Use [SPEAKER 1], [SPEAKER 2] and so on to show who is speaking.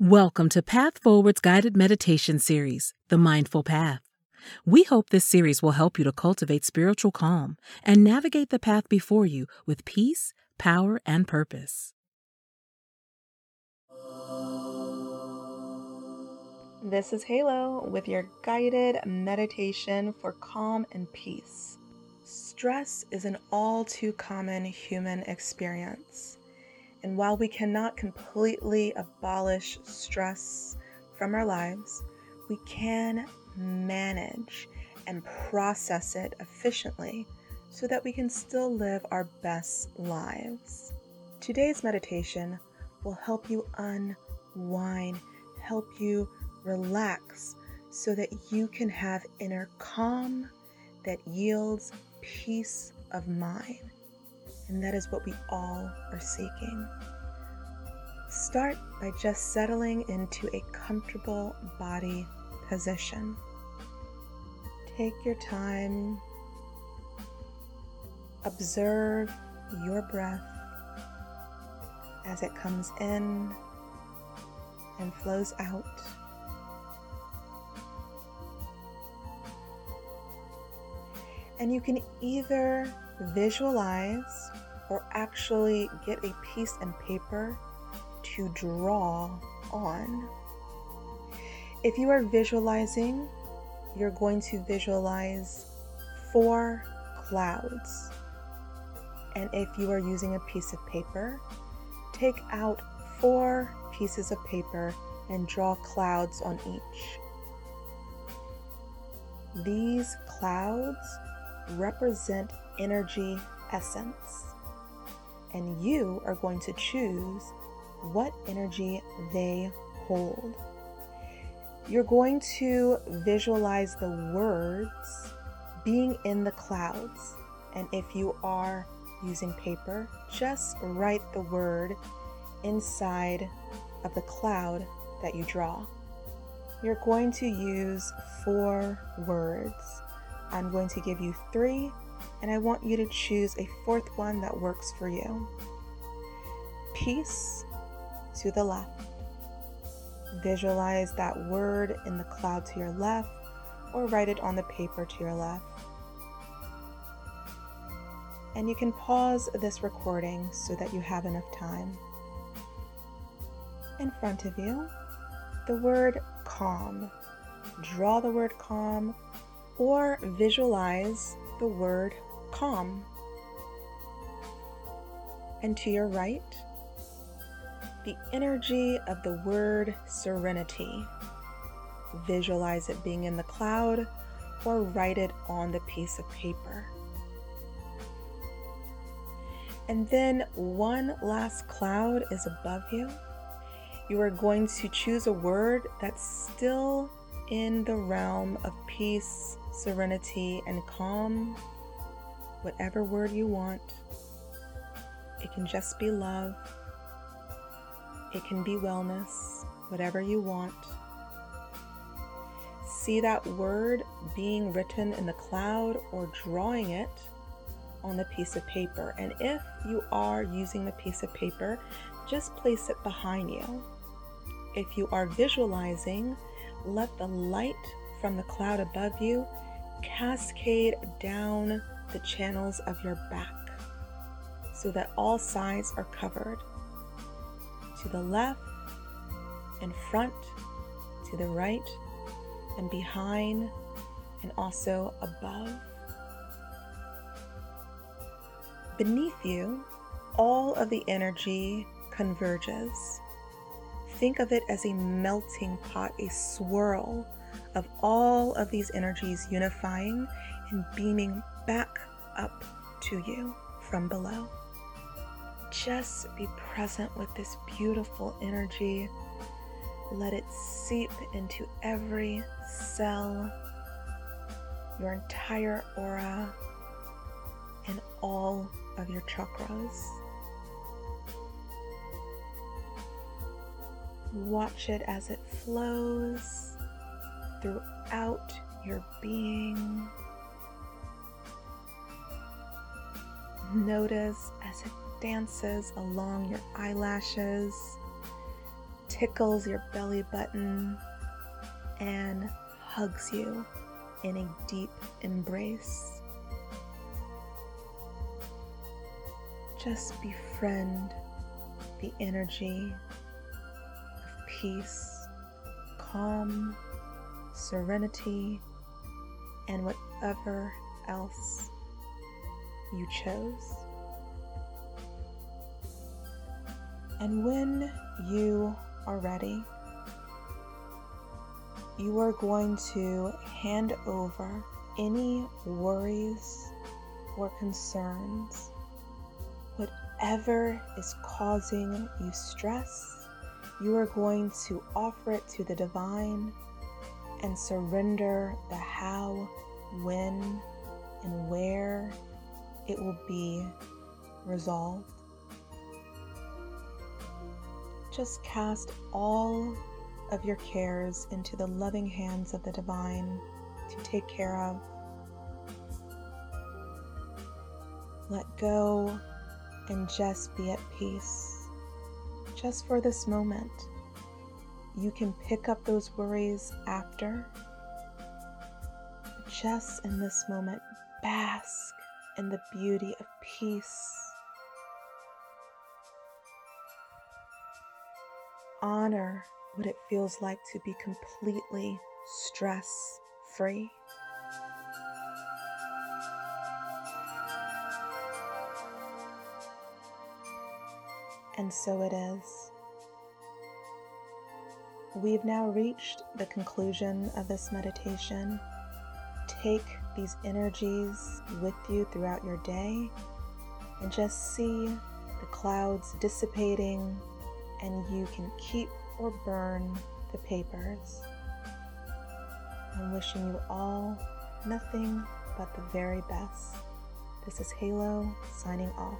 [SPEAKER 1] Welcome to PathForward's guided meditation series, The Mindful Path. We hope this series will help you to cultivate spiritual calm and navigate the path before you with peace, power, and purpose.
[SPEAKER 2] This is Halo with your guided meditation for calm and peace. Stress is an all too common human experience. And while we cannot completely abolish stress from our lives, we can manage and process it efficiently so that we can still live our best lives. Today's meditation will help you unwind, help you relax so that you can have inner calm that yields peace of mind. And that is what we all are seeking. Start by just settling into a comfortable body position. Take your time. Observe your breath as it comes in and flows out. And you can either visualize or actually get a piece and paper to draw on. If you are visualizing, you're going to visualize four clouds. And if you are using a piece of paper, take out four pieces of paper and draw clouds on each. These clouds represent energy essence. And you are going to choose what energy they hold. You're going to visualize the words being in the clouds. And if you are using paper, just write the word inside of the cloud that you draw. You're going to use four words. I'm going to give you three and I want you to choose a fourth one that works for you. Peace to the left. Visualize that word in the cloud to your left or write it on the paper to your left. And you can pause this recording so that you have enough time. In front of you, the word calm. Draw the word calm or visualize the word calm. And to your right, the energy of the word serenity. Visualize it being in the cloud or write it on the piece of paper. And then one last cloud is above you. You are going to choose a word that's still in the realm of peace, serenity, and calm whatever word you want. It can just be love. It can be wellness, whatever you want. See that word being written in the cloud or drawing it on the piece of paper. And if you are using the piece of paper, just place it behind you. If you are visualizing, let the light from the cloud above you cascade down the channels of your back so that all sides are covered. To the left, in front, to the right, and behind, and also above. Beneath you, all of the energy converges. Think of it as a melting pot, a swirl of all of these energies unifying and beaming back up to you from below. Just be present with this beautiful energy. Let it seep into every cell, your entire aura, and all of your chakras. Watch it as it flows throughout your being. Notice as it dances along your eyelashes, tickles your belly button and hugs you in a deep embrace. Just befriend the energy peace, calm, serenity, and whatever else you chose. And when you are ready, you are going to hand over any worries or concerns, whatever is causing you stress, you are going to offer it to the divine and surrender the how, when, and where it will be resolved. Just cast all of your cares into the loving hands of the divine to take care of. Let go and just be at peace. Just for this moment. You can pick up those worries after. Just in this moment, bask in the beauty of peace. Honor what it feels like to be completely stress free. And so it is. We've now reached the conclusion of this meditation. Take these energies with you throughout your day and just see the clouds dissipating, and you can keep or burn the papers. I'm wishing you all nothing but the very best. This is Halo signing off.